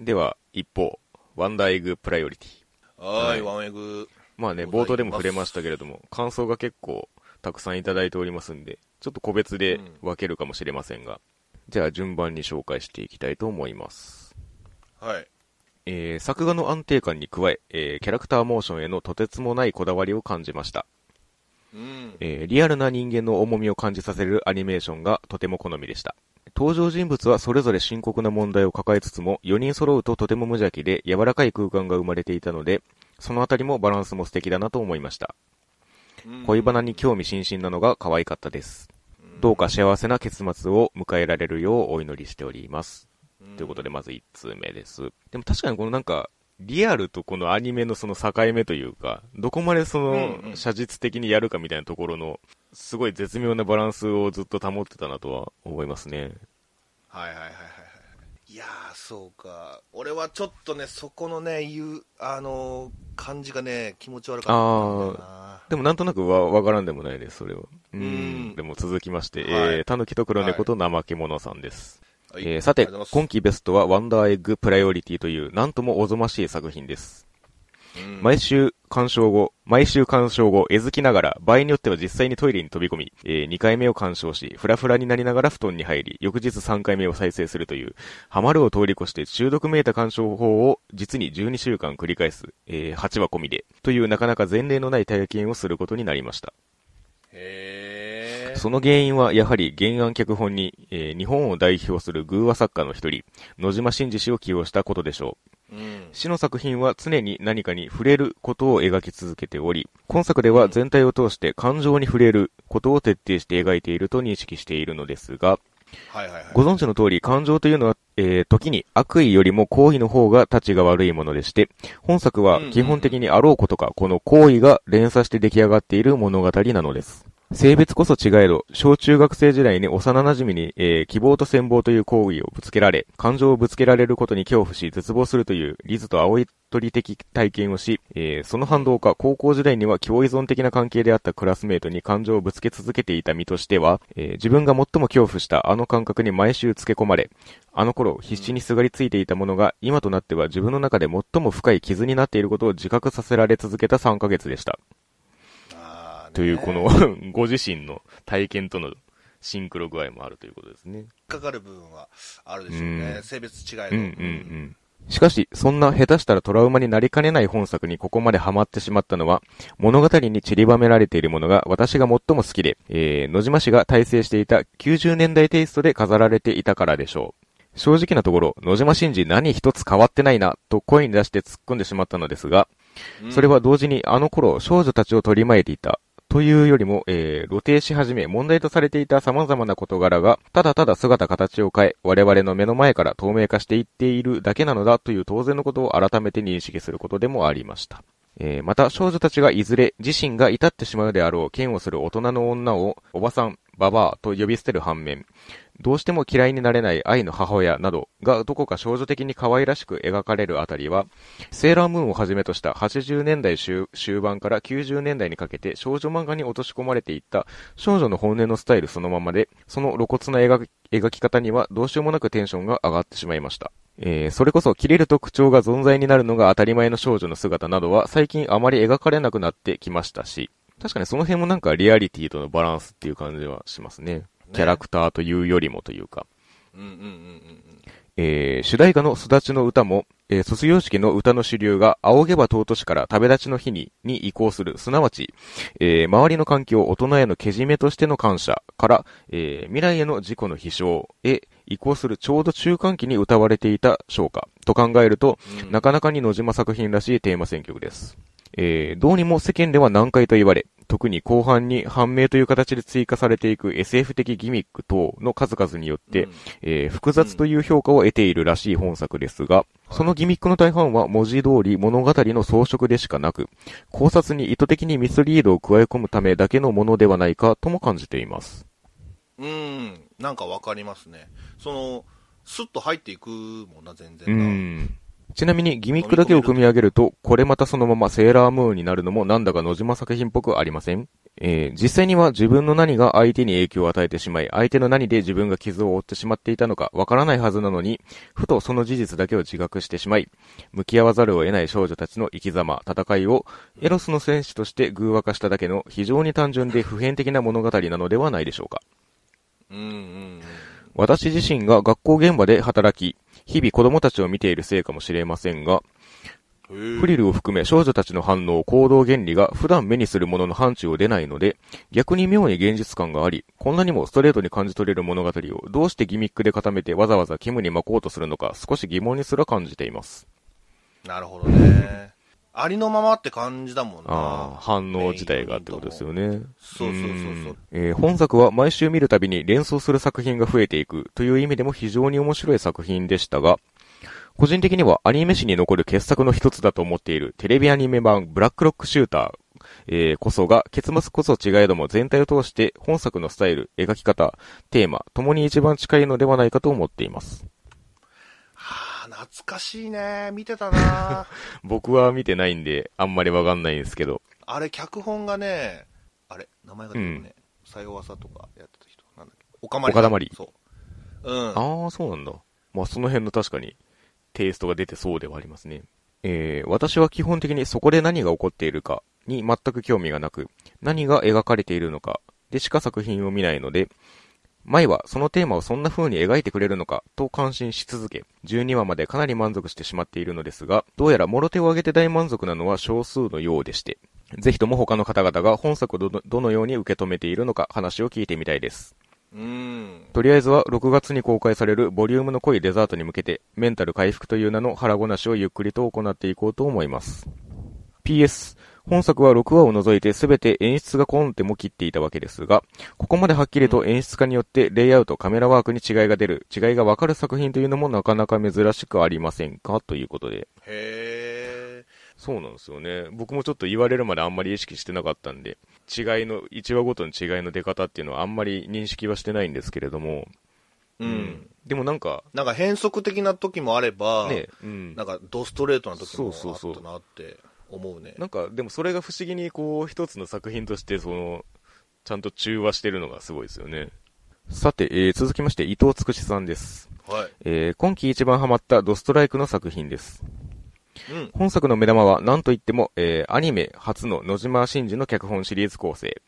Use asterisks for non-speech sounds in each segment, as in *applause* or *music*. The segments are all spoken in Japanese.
では、一方、ワンダーエッグプライオリティ。はーい、はワンエグ。まあね、冒頭でも触れましたけれども、感想が結構たくさんいただいておりますんで、ちょっと個別で分けるかもしれませんが、じゃあ順番に紹介していきたいと思います。はい。えー作画の安定感に加え、えーキャラクターモーションへのとてつもないこだわりを感じました。うん。えーリアルな人間の重みを感じさせるアニメーションがとても好みでした。登場人物はそれぞれ深刻な問題を抱えつつも、4人揃うととても無邪気で柔らかい空間が生まれていたので、そのあたりもバランスも素敵だなと思いました。恋バナに興味津々なのが可愛かったです。どうか幸せな結末を迎えられるようお祈りしております。ということで、まず1通目です。でも確かにこのなんか、リアルとこのアニメのその境目というか、どこまでそうんのうん写実的にやるかみたいなところの、すごい絶妙なバランスをずっと保ってたなとは思いますね。はいはいはいはいはい。いやー、そうか。俺はちょっとね、そこのね、言う、あのー感じがね、気持ち悪かったんだよな。でもなんとなくわ、わからんでもないです、それは。ううんん。でも続きまして、はいえー、たぬきと黒猫と怠け者さんです。はいえーさて今期ベストはワンダーエッグプライオリティという、なんともおぞましい作品です。毎週鑑賞後、毎週鑑賞後、えずきながら、場合によっては実際にトイレに飛び込み、え2回目を鑑賞し、フラフラになりながら布団に入り、翌日3回目を再生するという、ハマるを通り越して中毒めいた鑑賞法を実に12週間繰り返す、えー8話込みで、というなかなか前例のない体験をすることになりました。その原因はやはり原案脚本に、えー日本を代表する偶話作家の一人、野島真二氏を起用したことでしょう。うん。詩の作品は常に何かに触れることを描き続けており、今作では全体を通して感情に触れることを徹底して描いていると認識しているのですが、はいはいはい。ご存知の通り感情というのは、えー時に悪意よりも行為の方が立ちが悪いものでして、本作は基本的にあろうことか、この行為が連鎖して出来上がっている物語なのです。性別こそ違えど、小中学生時代に幼馴染に、えー希望と羨望という行為をぶつけられ、感情をぶつけられることに恐怖し、絶望するという、リズと青い鳥的体験をし、えーその反動か、高校時代には共依存的な関係であったクラスメートに感情をぶつけ続けていた身としては、えー自分が最も恐怖したあの感覚に毎週つけ込まれ、あの頃必死にすがりついていたものが、今となっては自分の中で最も深い傷になっていることを自覚させられ続けた3ヶ月でした。という、この、*laughs* ご自身の体験とのシンクロ具合もあるということですね。かかる部分はあるでしょううん。ね性別違いの。うんうんうん。しかし、そんな下手したらトラウマになりかねない本作にここまでハマってしまったのは、物語に散りばめられているものが私が最も好きで、えー、野島氏が大成していた90年代テイストで飾られていたからでしょう。正直なところ、野島真司何一つ変わってないな、と声に出して突っ込んでしまったのですが、うんそれは同時にあの頃少女たちを取り巻いていた。というよりも、えー、露呈し始め問題とされていた様々な事柄が、ただただ姿形を変え、我々の目の前から透明化していっているだけなのだという当然のことを改めて認識することでもありました。えー、また少女たちがいずれ自身が至ってしまうであろう剣をする大人の女を、おばさん、ババアと呼び捨てる反面、どうしても嫌いになれない愛の母親などがどこか少女的に可愛らしく描かれるあたりは、セーラームーンをはじめとした80年代終盤から90年代にかけて少女漫画に落とし込まれていった少女の本音のスタイルそのままで、その露骨な描き方にはどうしようもなくテンションが上がってしまいました。えー、それこそ切れると口調が存在になるのが当たり前の少女の姿などは最近あまり描かれなくなってきましたし、確かにその辺もなんかリアリティとのバランスっていう感じはしますね。キャラクターというよりもというか。主題歌の育ちの歌も、えー卒業式の歌の主流が仰げば尊しから旅立ちの日に、に移行する、すなわち、えー周りの環境、大人へのけじめとしての感謝から、えー未来への自己の飛翔へ移行する。ちょうど中間期に歌われていた唱歌と考えると、うん。なかなかに野島作品らしいテーマ選曲です。えーどうにも世間では難解と言われ、特に後半に判明という形で追加されていく SF 的ギミック等の数々によって、うんえー複雑という評価を得ているらしい本作ですが、そのギミックの大半は文字通り物語の装飾でしかなく、考察に意図的にミスリードを加え込むためだけのものではないかとも感じています。うん、なんかわかりますね。その、スッと入っていくもんな、全う然な。ん。ちなみにギミックだけを組み上げると、これまたそのままセーラームーンになるのもなんだか野島作品っぽくありません？えー実際には自分の何が相手に影響を与えてしまい、相手の何で自分が傷を負ってしまっていたのかわからないはずなのに、ふとその事実だけを自覚してしまい、向き合わざるを得ない少女たちの生き様、戦いを、エロスの戦士として偶話化しただけの非常に単純で普遍的な物語なのではないでしょうか。うんうん私自身が学校現場で働き、日々子供たちを見ているせいかもしれませんが、フリルを含め少女たちの反応、行動原理が普段目にするものの範疇を出ないので、逆に妙に現実感があり、こんなにもストレートに感じ取れる物語をどうしてギミックで固めてわざわざキムに巻こうとするのか少し疑問にすら感じています。なるほどね。ありのままって感じだもんな。反応自体がってことですよね。そうそうそうそう。んえー本作は毎週見るたびに連想する作品が増えていくという意味でも非常に面白い作品でしたが、個人的にはアニメ史に残る傑作の一つだと思っているテレビアニメ版ブラックロックシューター、えーこそが結末こそ違えども全体を通して本作のスタイル、描き方、テーマ、ともに一番近いのではないかと思っています。はあ、懐かしいね。見てたな。*laughs* 僕は見てないんであんまりわかんないんですけど、あれ、脚本がね、あれ、名前が出てるね。さよわさとかやってた人。なんだっけ？岡まり。岡田まりそう。うん。ああ、そうなんだ。まあ、その辺の確かに、テイストが出てそうではありますね。えー、私は基本的にそこで何が起こっているかに全く興味がなく、何が描かれているのかでしか作品を見ないので、前はそのテーマをそんな風に描いてくれるのかと感心し続け、12話までかなり満足してしまっているのですが、どうやら諸手を挙げて大満足なのは少数のようでして、ぜひとも他の方々が本作をどのどのように受け止めているのか話を聞いてみたいです。うん。とりあえずは6月に公開されるボリュームの濃いデザートに向けてメンタル回復という名の腹ごなしをゆっくりと行っていこうと思います。PS、本作は6話を除いて全て演出がコンテも切っていたわけですが、ここまではっきりと演出家によってレイアウト、カメラワークに違いが出る、違いがわかる作品というのもなかなか珍しくありませんか？ということで。へえ。そうなんですよね。僕もちょっと言われるまであんまり意識してなかったんで、違いの、1話ごとの違いの出方っていうのはあんまり認識はしてないんですけれども、うん。でもなんか、なんか変則的な時もあれば、ね、うん。なんかドストレートな時もあそうそうそうったなって思うね。なんか、でもそれが不思議にこう、一つの作品として、その、ちゃんと中和してるのがすごいですよね。さて、えー続きまして、伊藤つくしさんです。はい。えー今季一番ハマったドストライクの作品です。うん。本作の目玉は何といっても、えーアニメ初の野島真司の脚本シリーズ構成。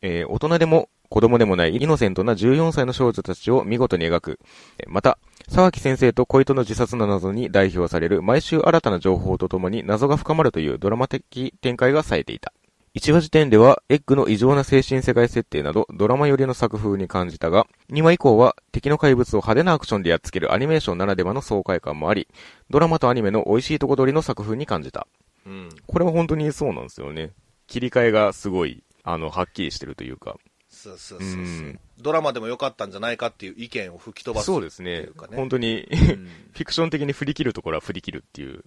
えー大人でも子供でもないイノセントな14歳の少女たちを見事に描く。えーまた、沢木先生と小糸の自殺の謎に代表される毎週新たな情報とともに謎が深まるというドラマ的展開が冴えていた。1話時点では、エッグの異常な精神世界設定など、ドラマ寄りの作風に感じたが、2話以降は、敵の怪物を派手なアクションでやっつけるアニメーションならではの爽快感もあり、ドラマとアニメの美味しいとこ取りの作風に感じた。うん。これは本当にそうなんですよね。切り替えがすごい、あの、はっきりしてるというか。そうそうそうそううんドラマでもよかったんじゃないかっていう意見を吹き飛ばす。そうですね本当に、うん。フィクション的に振り切るところは振り切るっていう。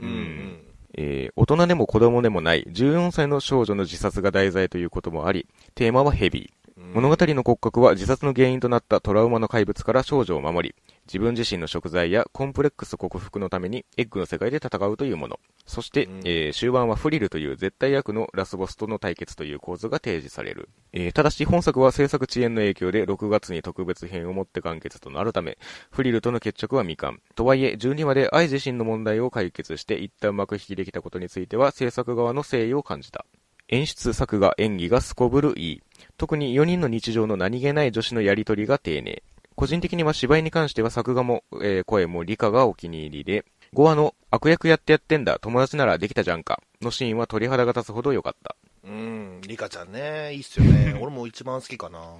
うんうん。えー大人でも子供でもない14歳の少女の自殺が題材ということもあり、テーマはヘビー。うん物語の骨格は自殺の原因となったトラウマの怪物から少女を守り、自分自身の食材やコンプレックス克服のためにエッグの世界で戦うというもの。そして、うんえー終盤はフリルという絶対悪のラスボスとの対決という構図が提示される。えーただし本作は制作遅延の影響で6月に特別編をもって完結となるため、フリルとの決着は未完。とはいえ、12話で愛自身の問題を解決して一旦幕引きできたことについては制作側の誠意を感じた。演出、作画、演技がすこぶるいい。特に4人の日常の何気ない女子のやりとりが丁寧。個人的には芝居に関しては作画も、えー声も理科がお気に入りで、5話の悪役やってやってんだ、友達ならできたじゃんか、のシーンは鳥肌が立つほど良かった。うん。リカちゃんね、いいっすよね。*laughs* 俺も一番好きかな。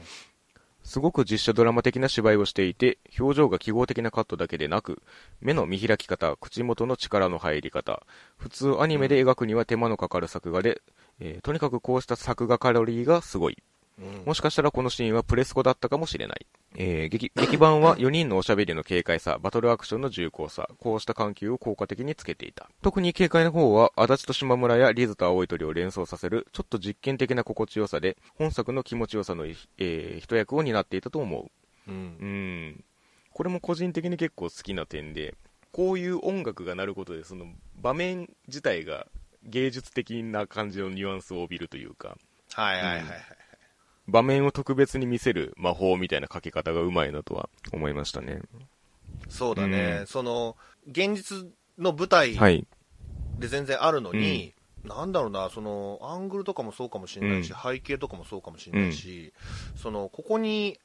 すごく実写ドラマ的な芝居をしていて、表情が記号的なカットだけでなく、目の見開き方、口元の力の入り方、普通アニメで描くには手間のかかる作画で、えーとにかくこうした作画カロリーがすごい。うん。もしかしたらこのシーンはプレスコだったかもしれない。えー劇、劇版は4人のおしゃべりの軽快さ、バトルアクションの重厚さ、こうした緩急を効果的につけていた。特に軽快な方は、足立と島村やリズと青い鳥を連想させる、ちょっと実験的な心地よさで、本作の気持ちよさの、えー一役を担っていたと思う。うんう。ん。これも個人的に結構好きな点で、こういう音楽が鳴ることで、その場面自体が芸術的な感じのニュアンスを帯びるというか、はいはいはいはい。場面を特別に見せる魔法みたいな書き方がうまいなとは思いましたね。そうだね、うんその、現実の舞台はい。で全然あるのに、なんだろうな、その、アングルとかもそうかもしれないし、うん背景とかもそうかもしれないし、その、ここに、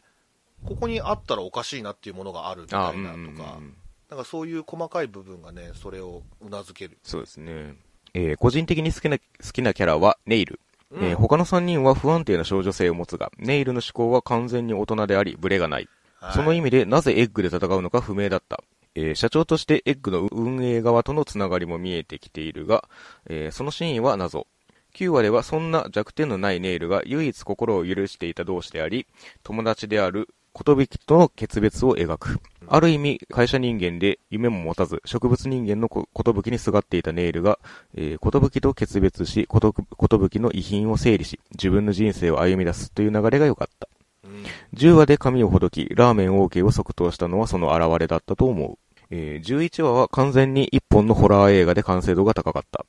ここにあったらおかしいなっていうものがあるみあたいなとか、うんうんうんなんかそういう細かい部分がね、それをうなずける。そうですね。えー個人的に好きな、好きなキャラはネイル。うんえー他の3人は不安定な少女性を持つが、ネイルの思考は完全に大人であり、ブレがない。はいその意味でなぜエッグで戦うのか不明だった。えー社長としてエッグの運営側とのつながりも見えてきているが、えーその真意は謎。9話ではそんな弱点のないネイルが唯一心を許していた同士であり、友達である寿との決別を描く。ある意味、会社人間で夢も持たず、植物人間のこ寿にすがっていたネイルが、えー、寿と決別し、寿の遺品を整理し、自分の人生を歩み出すという流れが良かった。うん10話で髪をほどき、ラーメン OK を即答したのはその表れだったと思う。えー11話は完全に一本のホラー映画で完成度が高かった。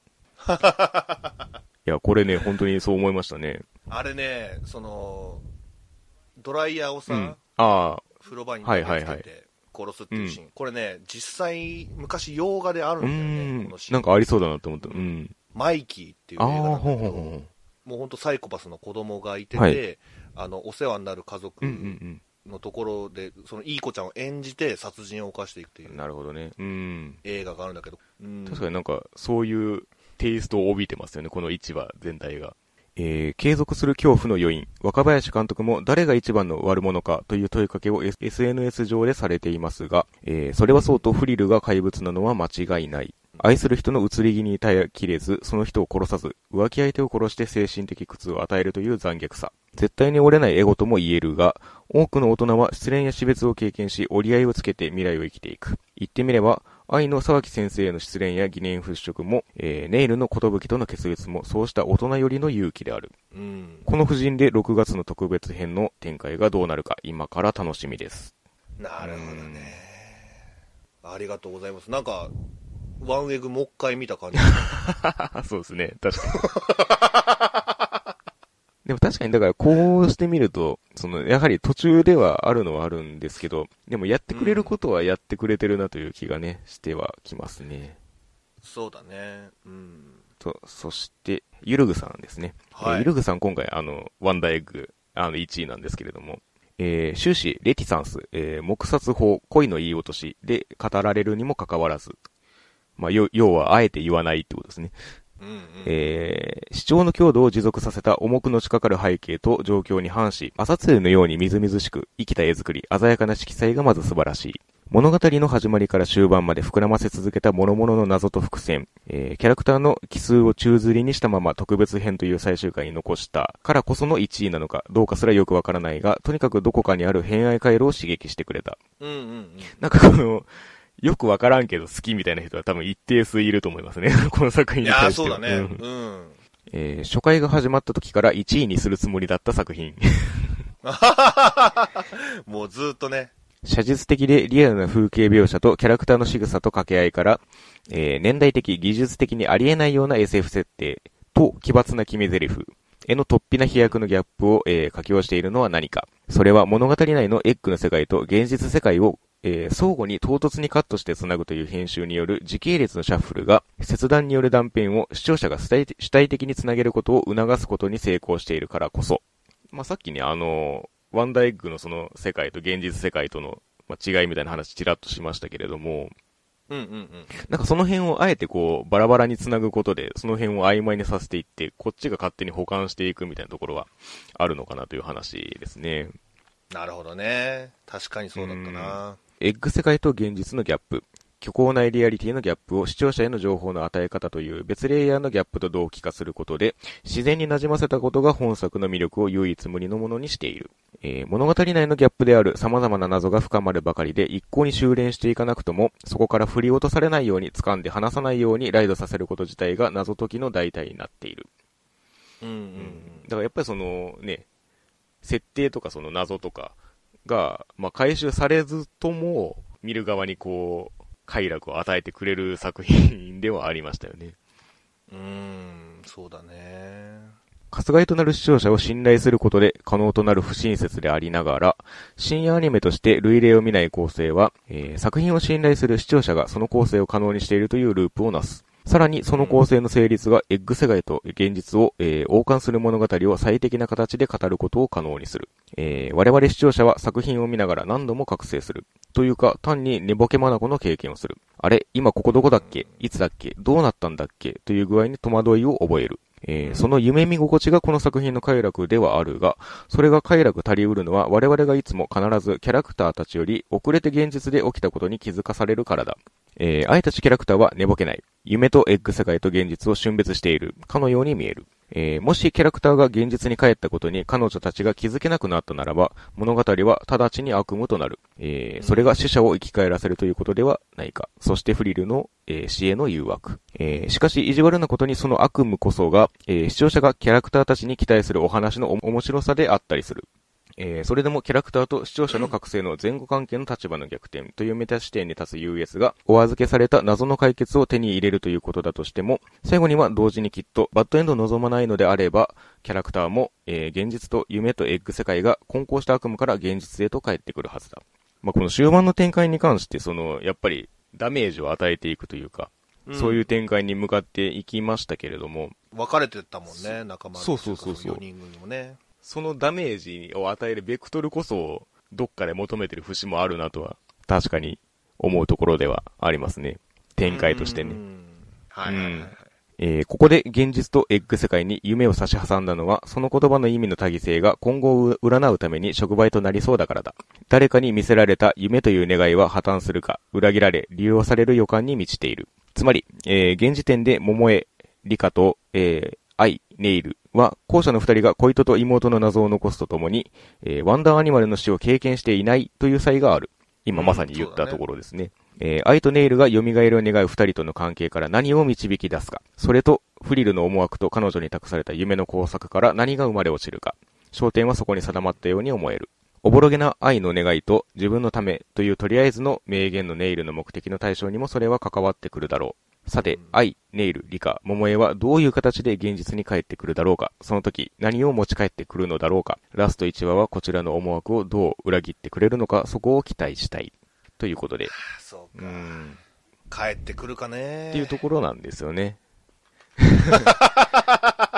*laughs* いや、これね、本当にそう思いましたね。あれね、その、ドライヤーをさ、うん。あ風呂場に投げつけはいはいはいて殺すっていうシーン、これね、実際、昔洋画であるんだよね、このシーン。なんかありそうだなって思った。うん。マイキーっていうああ、映画なんだけど、ほうほうほう。もう本当サイコパスの子供がいてて、はいあの、お世話になる家族のところで、そのいい子ちゃんを演じて殺人を犯していくというなるほどね。うん。映画があるんだけど、うん確かになんか、そういうテイストを帯びてますよね、この1話全体が。えー、継続する恐怖の余韻。若林監督も誰が一番の悪者かという問いかけを SNS 上でされていますが、えー、それはそうとフリルが怪物なのは間違いない。愛する人の移り気に耐えきれず、その人を殺さず、浮気相手を殺して精神的苦痛を与えるという残虐さ。絶対に折れないエゴとも言えるが、多くの大人は失恋や死別を経験し、折り合いをつけて未来を生きていく。言ってみれば、愛の沢木先生への失恋や疑念払拭も、えーネイルの寿との決別も、そうした大人寄りの勇気である。うん。この夫人で6月の特別編の展開がどうなるか、今から楽しみです。なるほどね。ありがとうございます。なんか、ワンウェグもう一回見た感じ。*laughs* そうですね、確かに。*laughs* でも確かに、だからこうしてみると、その、やはり途中ではあるのはあるんですけど、でもやってくれることはやってくれてるなという気がね、してはきますね。そうだね。うん。と、そして、ゆるぐさんですね。はいえーゆるぐさん今回、あの、ワンダーエッグ、あの、1位なんですけれども、えー終始、レティサンス、えー黙殺法、恋の言い落としで語られるにもかかわらず、まあ、要要は、あえて言わないってことですね。うんうん。えー主張の強度を持続させた重くのしかかる背景と状況に反し、朝露のようにみずみずしく、生きた絵作り、鮮やかな色彩がまず素晴らしい。物語の始まりから終盤まで膨らませ続けた諸々の謎と伏線、えーキャラクターの奇数を宙吊りにしたまま特別編という最終回に残したからこその1位なのか、どうかすらよくわからないが、とにかくどこかにある偏愛回路を刺激してくれた。うんうんうん。なんかこの、よくわからんけど好きみたいな人は多分一定数いると思いますね。*laughs* この作品に対しては。そうだね。んうん。えー初回が始まった時から1位にするつもりだった作品。*laughs* もうずーっとね。写実的でリアルな風景描写とキャラクターの仕草と掛け合いから、えー年代的、技術的にありえないような SF 設定と奇抜な決め台詞への突飛な飛躍のギャップを、えー書き下しているのは何か。それは物語内のエッグの世界と現実世界をえー相互に唐突にカットして繋ぐという編集による時系列のシャッフルが、切断による断片を視聴者が主体主体的に繋げることを促すことに成功しているからこそ。まあ、さっきね、あの、ワンダーエッグのその世界と現実世界との、まあ、違いみたいな話ちらっとしましたけれども、うんうんうん。なんかその辺をあえてこう、バラバラに繋ぐことで、その辺を曖昧にさせていって、こっちが勝手に保管していくみたいなところはあるのかなという話ですね。なるほどね。確かにそうだったな。エッグ世界と現実のギャップ。虚構内リアリティのギャップを視聴者への情報の与え方という別レイヤーのギャップと同期化することで、自然に馴染ませたことが本作の魅力を唯一無二のものにしている。えー物語内のギャップである様々な謎が深まるばかりで一向に修練していかなくとも、そこから振り落とされないように掴んで離さないようにライドさせること自体が謎解きの代替になっている。うんうんだからやっぱりそのね、設定とかその謎とかが、まあ、回収されずとも、見る側にこう、快楽を与えてくれる作品ではありましたよね。うーん、そうだね。活害となる視聴者を信頼することで可能となる不親切でありながら、深夜アニメとして類例を見ない構成は、えー、作品を信頼する視聴者がその構成を可能にしているというループをなす。さらに、その構成の成立がエッグ世界と現実を、えー、王冠する物語を最適な形で語ることを可能にする。えー、我々視聴者は作品を見ながら何度も覚醒する。というか、単に寝ぼけまなこの経験をする。あれ今ここどこだっけ？いつだっけ？どうなったんだっけ？という具合に戸惑いを覚える。えー、その夢見心地がこの作品の快楽ではあるが、それが快楽足りうるのは我々がいつも必ずキャラクターたちより遅れて現実で起きたことに気づかされるからだ。えー、あいたちキャラクターは寝ぼけない。夢とエッグ世界と現実を瞬別している。かのように見える。えー、もしキャラクターが現実に帰ったことに彼女たちが気づけなくなったならば、物語は直ちに悪夢となる。えー、それが死者を生き返らせるということではないか。そしてフリルの、えー、死への誘惑。えー、しかし意地悪なことにその悪夢こそが、えー、視聴者がキャラクターたちに期待するお話の面白さであったりする。えー、それでもキャラクターと視聴者の覚醒の前後関係の立場の逆転というメタ視点に立つ US がお預けされた謎の解決を手に入れるということだとしても、最後には同時にきっとバッドエンドを望まないのであれば、キャラクターも、えー、現実と夢とエッグ世界が混交した悪夢から現実へと帰ってくるはずだ。まあ、この終盤の展開に関して、その、やっぱりダメージを与えていくというか、うん、そういう展開に向かっていきましたけれども。分かれてたもんね、仲間そうそうそうそう。4人組もね。そのダメージを与えるベクトルこそ、どっかで求めてる節もあるなとは、確かに思うところではありますね。展開としてね。はいはいはい、えー、ここで現実とエッグ世界に夢を差し挟んだのは、その言葉の意味の多義性が今後を占うために触媒となりそうだからだ。誰かに見せられた夢という願いは破綻するか、裏切られ、利用される予感に満ちている。つまり、えー、現時点で桃江、理科と、えー、愛、ネイルは、後者の二人が恋人と妹の謎を残すとともに、えー、ワンダーアニマルの死を経験していないという際がある。今まさに言ったところですね。うん、ねえー、愛とネイルが蘇りを願う二人との関係から何を導き出すか。それと、フリルの思惑と彼女に託された夢の工作から何が生まれ落ちるか。焦点はそこに定まったように思える。おぼろげな愛の願いと自分のためというとりあえずの名言のネイルの目的の対象にもそれは関わってくるだろう。さて、愛、ネイル、リカ、桃江はどういう形で現実に帰ってくるだろうか？その時、何を持ち帰ってくるのだろうか？ラスト1話はこちらの思惑をどう裏切ってくれるのか？そこを期待したい。ということで。そうか。うん帰ってくるかねっていうところなんですよね。*laughs*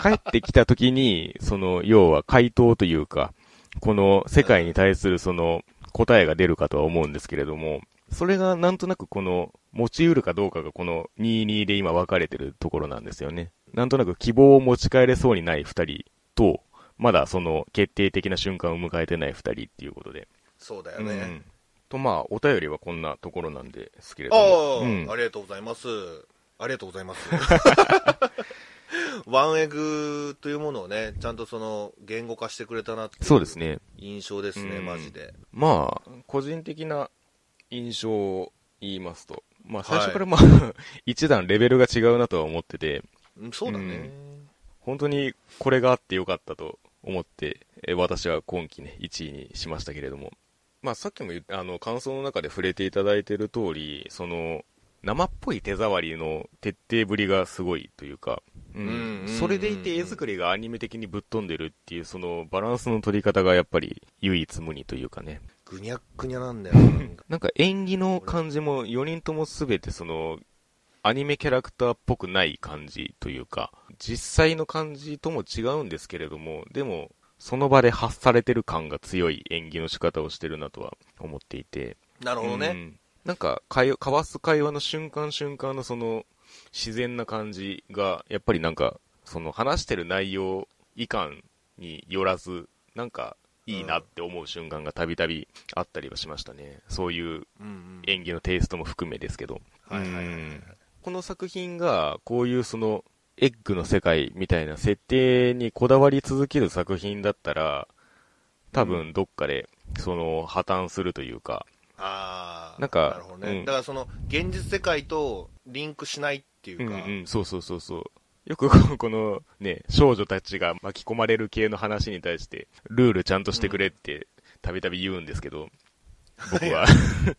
帰ってきた時に、その、要は回答というか、この世界に対するその答えが出るかとは思うんですけれども、それがなんとなくこの持ち得るかどうかがこの22で今分かれてるところなんですよね。なんとなく希望を持ち帰れそうにない二人と、まだその決定的な瞬間を迎えてない二人っていうことで。そうだよね。うん、とまあ、お便りはこんなところなんですけれども。ああ、うん、ありがとうございます。ありがとうございます。*laughs* ワンエグというものをね、ちゃんとその言語化してくれたなってそうですね。印象ですね、マジで。まあ、個人的な印象を言いますと、まあ最初からまあ、はい、一段レベルが違うなとは思ってて、そうだね、うん、本当にこれがあってよかったと思って、え私は今季ね、1位にしましたけれども、まあさっきもあの感想の中で触れていただいている通り、その、生っぽい手触りの徹底ぶりがすごいというか、うん、それでいて絵作りがアニメ的にぶっ飛んでるっていうそのバランスの取り方がやっぱり唯一無二というかね。ぐにゃぐにゃなんだよなんか演技の感じも4人とも全てその、アニメキャラクターっぽくない感じというか、実際の感じとも違うんですけれども、でも、その場で発されてる感が強い演技の仕方をしてるなとは思っていて。なるほどね。うん、なんか会、交わす会話の瞬間瞬間のその、自然な感じが、やっぱりなんか、その話してる内容以下によらず、なんか、いいなって思う瞬間がたびたびあったりはしましたね。そういう演技のテイストも含めですけど。この作品が、こういうその、エッグの世界みたいな設定にこだわり続ける作品だったら、多分どっかで、その、破綻するというか。ああ。なんか、なるほどね、うん、だからその、現実世界とリンクしないっていうか。うんうん、そうそうそうそう。よくこのね、少女たちが巻き込まれる系の話に対して、ルールちゃんとしてくれってたびたび言うんですけど、僕は。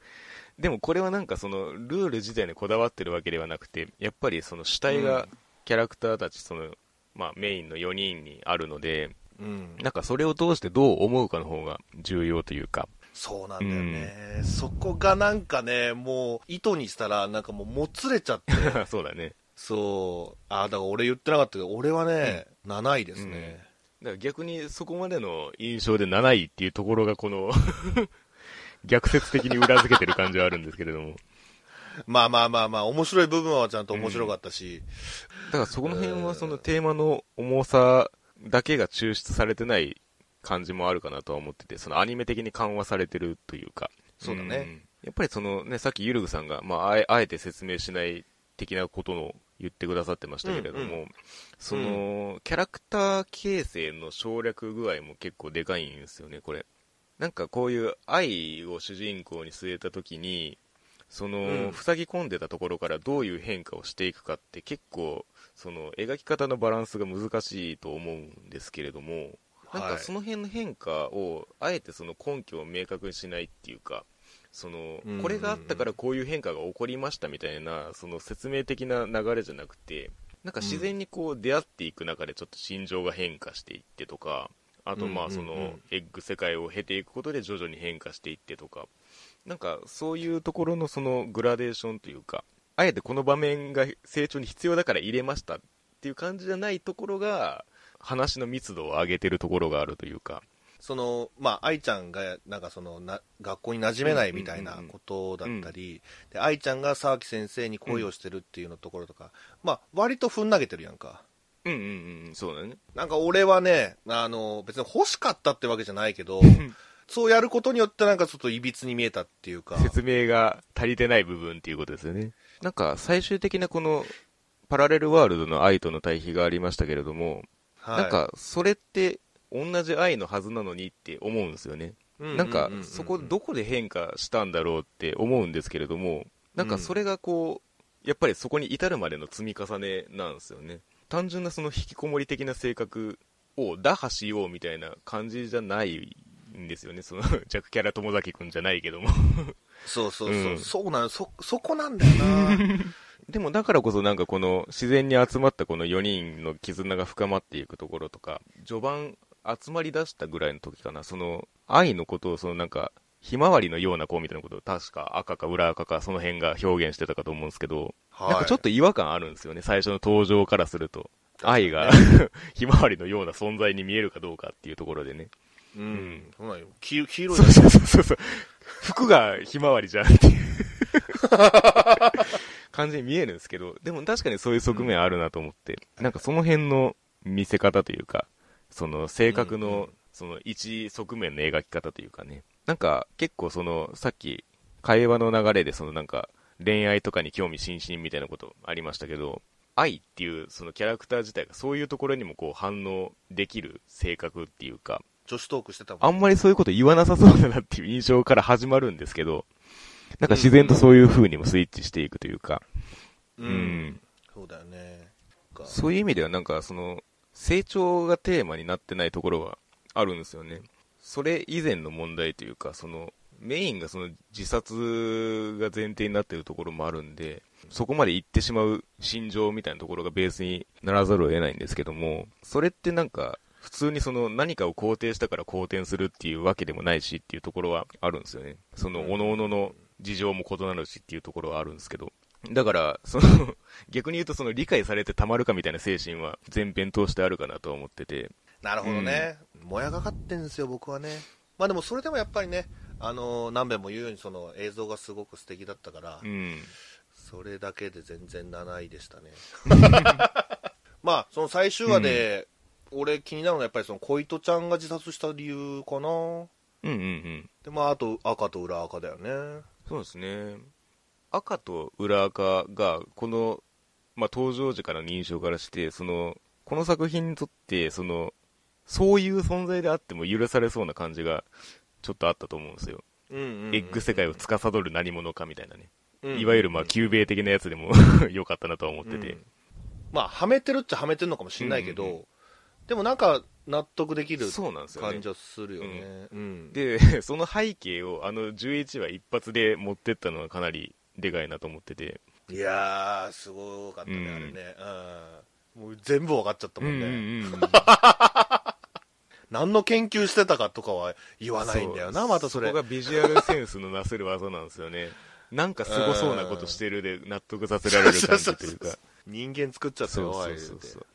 *laughs* でもこれはなんかその、ルール自体にこだわってるわけではなくて、やっぱりその主体がキャラクターたち、その、まあ、メインの4人にあるので、うん。なんかそれを通してどう思うかの方が重要というか、そうなんだよね、そこがなんかね、もう、意図にしたら、なんかもう、もつれちゃって、*laughs* そうだね。そう、ああ、だから俺言ってなかったけど、俺はね、7位ですね。だから逆にそこまでの印象で7位っていうところがこの *laughs* 逆説的に裏付けてる感じはあるんですけれども。*laughs* まあまあまあまあ、面白い部分はちゃんと面白かったし、だからそこの辺はそのテーマの重さだけが抽出されてない感じもあるかなとは思ってて、そのアニメ的に緩和されてるというか。そうだね。ん。やっぱりそのね、さっきゆるぐさんが、まあ、あえて説明しない的なことの言ってくださってましたけれども、うんうその、キャラクター形成の省略具合も結構でかいんですよね、これ。なんかこういう愛を主人公に据えた時に、その、うん。塞ぎ込んでたところからどういう変化をしていくかって結構、その、描き方のバランスが難しいと思うんですけれども、なんはい。かその辺の変化を、あえてその根拠を明確にしないっていうか、そのこれがあったからこういう変化が起こりましたみたいな、その説明的な流れじゃなくて、なんか自然にこう出会っていく中でちょっと心情が変化していってとか、あとまあそのエッグ世界を経ていくことで徐々に変化していってとか、なんかそういうところのそのグラデーションというか、あえてこの場面が成長に必要だから入れましたっていう感じじゃないところが、話の密度を上げてるところがあるというか、その、まあ、愛ちゃんが、なんかそのな、学校に馴染めないみたいなことだったり、で、愛ちゃんが沢木先生に恋をしてるっていうのところとか、まあ、割とふん投げてるやんか。うんうんうん、そうだね。なんか俺はね、あの、別に欲しかったってわけじゃないけど、そうやることによってなんかちょっといびつに見えたっていうか。説明が足りてない部分っていうことですよね。なんか最終的なこのパラレルワールドの愛との対比がありましたけれども、はい、なんかそれって同じ愛のはずなのにって思うんですよね。なんかそこどこで変化したんだろうって思うんですけれども、なんかそれがこう、やっぱりそこに至るまでの積み重ねなんですよね。単純なその引きこもり的な性格を打破しようみたいな感じじゃないんですよね。その *laughs* 弱キャラ友崎くんじゃないけども。そうそうそう、うんそうなの、そ、そこなんだよな。*laughs* でもだからこそなんかこの自然に集まったこの4人の絆が深まっていくところとか、序盤集まり出したぐらいの時かな、その愛のことをそのなんか、ひまわりのような子みたいなことを確か赤か裏赤かその辺が表現してたかと思うんですけど、はいなんかちょっと違和感あるんですよね、最初の登場からすると。愛が *laughs* ひまわりのような存在に見えるかどうかっていうところでね。うん。うんそうなんよ。黄黄色いそうそうそうそう。服がひまわりじゃんっていう *laughs* 感じに見えるんですけど、でも確かにそういう側面あるなと思って、なんかその辺の見せ方というか、その性格の、その一側面の描き方というかね、なんか結構その、さっき会話の流れでそのなんか恋愛とかに興味津々みたいなことありましたけど、愛っていうそのキャラクター自体がそういうところにもこう反応できる性格っていうか、女子トークしてたもん。あんまりそういうこと言わなさそうだなっていう印象から始まるんですけど、なんか自然とそういう風にもスイッチしていくというか、ううんん。そうだよね。かそういう意味ではなんかその、成長がテーマになってないところはあるんですよね。それ以前の問題というか、その、メインがその自殺が前提になっているところもあるんで、そこまで行ってしまう心情みたいなところがベースにならざるを得ないんですけども、それってなんか、普通にその何かを肯定したから肯定するっていうわけでもないしっていうところはあるんですよね。その、各々の事情も異なるしっていうところはあるんですけど。だから、その、*laughs* 逆に言うとその理解されてたまるかみたいな精神は全編通してあるかなとは思ってて。なるほどね。もやがかってんですよ、僕はね。まあでもそれでもやっぱりね、あのー何遍も言うようにその映像がすごく素敵だったから、うん。それだけで全然7位でしたね。*laughs* まあ、その最終話で、俺気になるのはやっぱりその小糸ちゃんが自殺した理由かな。うんうんうん。で、まああと赤と裏赤だよね。そうですね。赤と裏赤が、この、まあ、登場時からの印象からして、その、この作品にとって、その、そういう存在であっても許されそうな感じが、ちょっとあったと思うんですよ。うんうんうんエッグ世界を司る何者かみたいなね。うんいわゆるまあ、旧米的なやつでも *laughs* 良かったなとは思ってて。うんまあ、はめてるっちゃはめてるのかもしれないけど、うんうんでもなんか納得できる感じ。はするよね。うんで、*laughs* その背景をあの11話一発で持ってったのはかなりでかいなと思ってて。いやー、すごかったね、うんあれね。もう全部分かっちゃったもんね。うんうんうん *laughs* 何の研究してたかとかは言わないんだよな、そうまたそれ。こがビジュアルセンスのなせる技なんですよね。*laughs* なんかすごそうなことしてるで納得させられる感じというか。*laughs* 人間作っちゃったよ、そうそうそうそう。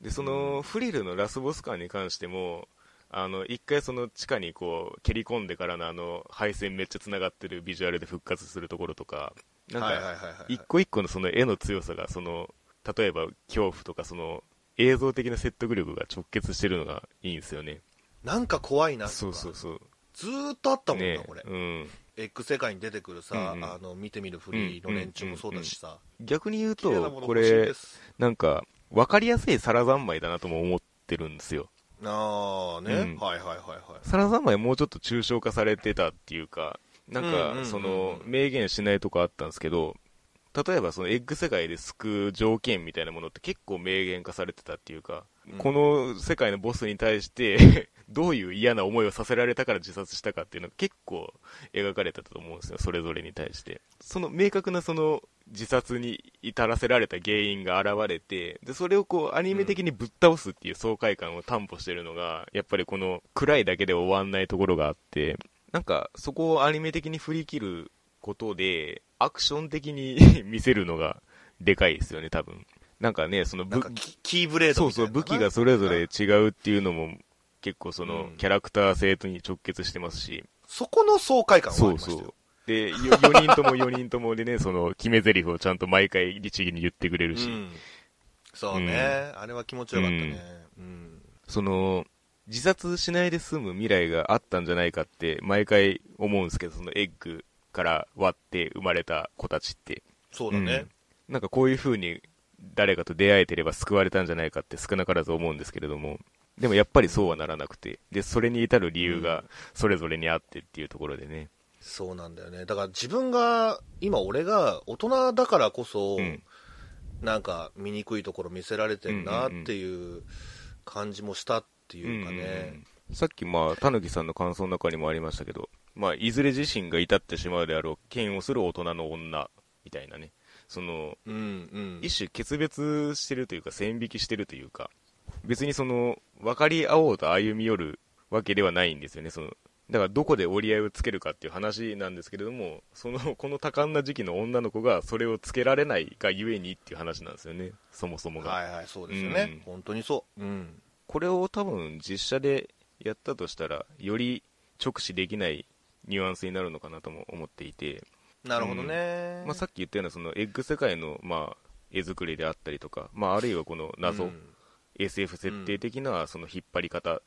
で、その、フリルのラスボス感に関しても、あの、一回その地下にこう、蹴り込んでからのあの、配線めっちゃ繋がってるビジュアルで復活するところとか、なんか、はい。一個一個のその絵の強さが、その、例えば恐怖とかその、映像的な説得力が直結してるのがいいんですよね。なんか怖いなとかそうそうそう。ずーっとあったもんな、ねこれ。うん。X 世界に出てくるさ、うんうんあの、見てみるフリーの連中もそうだしさ。逆に言うと、これ。なんか、わかりやすい皿三昧だなとも思ってるんですよ。ああね、うんはいはいはいはい。皿三昧もうちょっと抽象化されてたっていうか、なんか、んその、明言しないとこあったんですけど、例えばそのエッグ世界で救う条件みたいなものって結構明言化されてたっていうか、うんこの世界のボスに対して、*laughs* どういう嫌な思いをさせられたから自殺したかっていうのが結構描かれてたと思うんですよ、それぞれに対して。その明確なその自殺に至らせられた原因が現れて、で、それをこうアニメ的にぶっ倒すっていう爽快感を担保してるのが、やっぱりこの暗いだけで終わんないところがあって、なんかそこをアニメ的に振り切ることで、アクション的に *laughs* 見せるのが *laughs* でかいですよね、多分。なんかね、その武なんかキキーブレードそうそう、武器がそれぞれ違うっていうのも結構そのうん。キャラクター性とに直結してますし、そこの爽快感はあそうそりましたよ。う。で、よ4人とも *laughs* 4人ともでね、その決め台詞をちゃんと毎回律儀に言ってくれるし、うん、そうね、あれは気持ちよかったね、うん。その、自殺しないで済む未来があったんじゃないかって毎回思うんですけど、そのエッグから割って生まれた子たちって。そうだね、うんなんかこういう風に誰かと出会えてれば救われたんじゃないかって少なからず思うんですけれども、でもやっぱりそうはならなくて、で、それに至る理由がそれぞれにあってっていうところでね。そうなんだよねだから自分が今俺が大人だからこそ、うん。なんか醜いところ見せられてるなっていう感じもしたっていうかね、さっきまあ、たぬきさんの感想の中にもありましたけど、まあ、いずれ自身が至ってしまうであろう、嫌悪する大人の女、みたいなね。その、うんうん一種決別してるというか、線引きしてるというか、別にその、分かり合おうと歩み寄るわけではないんですよね。その、だからどこで折り合いをつけるかっていう話なんですけれども、その、この多感な時期の女の子がそれをつけられないがゆえにっていう話なんですよね。そもそもが。はいはいそうですよね、うん本当にそううんこれを多分実写でやったとしたら、より直視できないニュアンスになるのかなとも思っていて、なるほどね、まあ、さっき言ったようなそのエッグ世界の、まあ、絵作りであったりとか、まあ、あるいはこの謎、うん。SF 設定的なその引っ張り方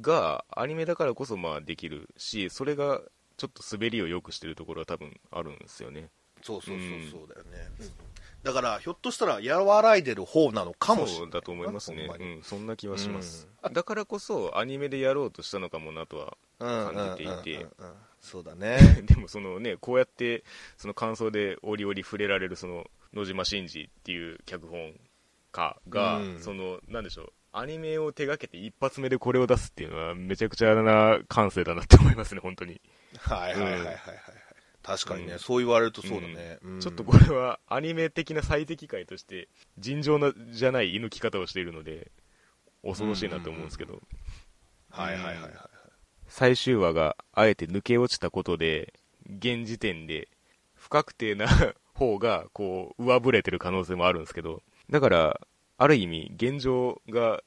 がアニメだからこそまあできるし、それがちょっと滑りを良くしてるところは多分あるんですよね。そうそうそううん。そうだよね、うんだからひょっとしたら和らいでる方なのかもしれない。そうだと思いますね。うん、そんな気はします。だからこそアニメでやろうとしたのかもなとはうん感じていて。うんうんうんうんそうだね。*laughs* でもそのね、こうやってその感想で折々触れられるその野島真司っていう脚本家が、うん。そのなんでしょう、アニメを手掛けて一発目でこれを出すっていうのはめちゃくちゃな感性だなって思いますね、本当に。はいはいはいはいはい。はい確かにね、うん。そう言われるとそうだね、うん。ちょっとこれはアニメ的な最適解として尋常なじゃない射抜き方をしているので、恐ろしいなと思うんですけど。はいはいはいはい。最終話があえて抜け落ちたことで、現時点で不確定な *laughs* 方がこう上振れてる可能性もあるんですけど、だから、ある意味現状が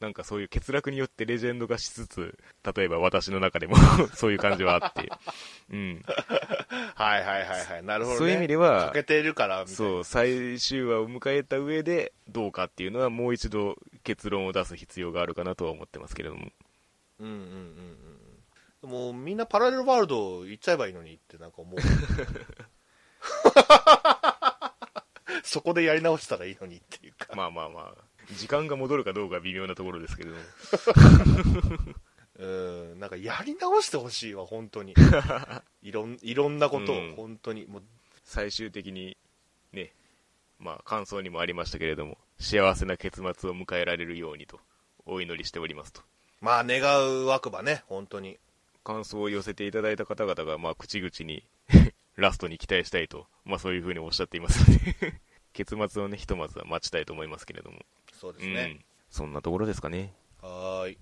なんかそういう欠落によってレジェンド化しつつ、例えば私の中でも *laughs* そういう感じはあって、うん。はいはいはいはい。なるほどね。そういう意味では欠けているからみたいな。そう、最終話を迎えた上でどうかっていうのはもう一度結論を出す必要があるかなとは思ってますけれども。うんうんうんうんもうみんなパラレルワールド行っちゃえばいいのにってなんか思う。*laughs* そこでやり直したらいいのにっていうか。まあまあまあ、時間が戻るかどうかは微妙なところですけれども。*laughs* うんなんかやり直してほしいわ本当に *laughs* いろんいろんなことを、うん本当にもう最終的にね、まあ感想にもありましたけれども、幸せな結末を迎えられるようにとお祈りしておりますと。まあ願うわくばね本当に感想を寄せていただいた方々が、まあ口々に *laughs* ラストに期待したいと、まあそういうふうにおっしゃっていますので、*laughs* 結末をね、ひとまずは待ちたいと思いますけれども。そうですね。そんなところですかね。はーい。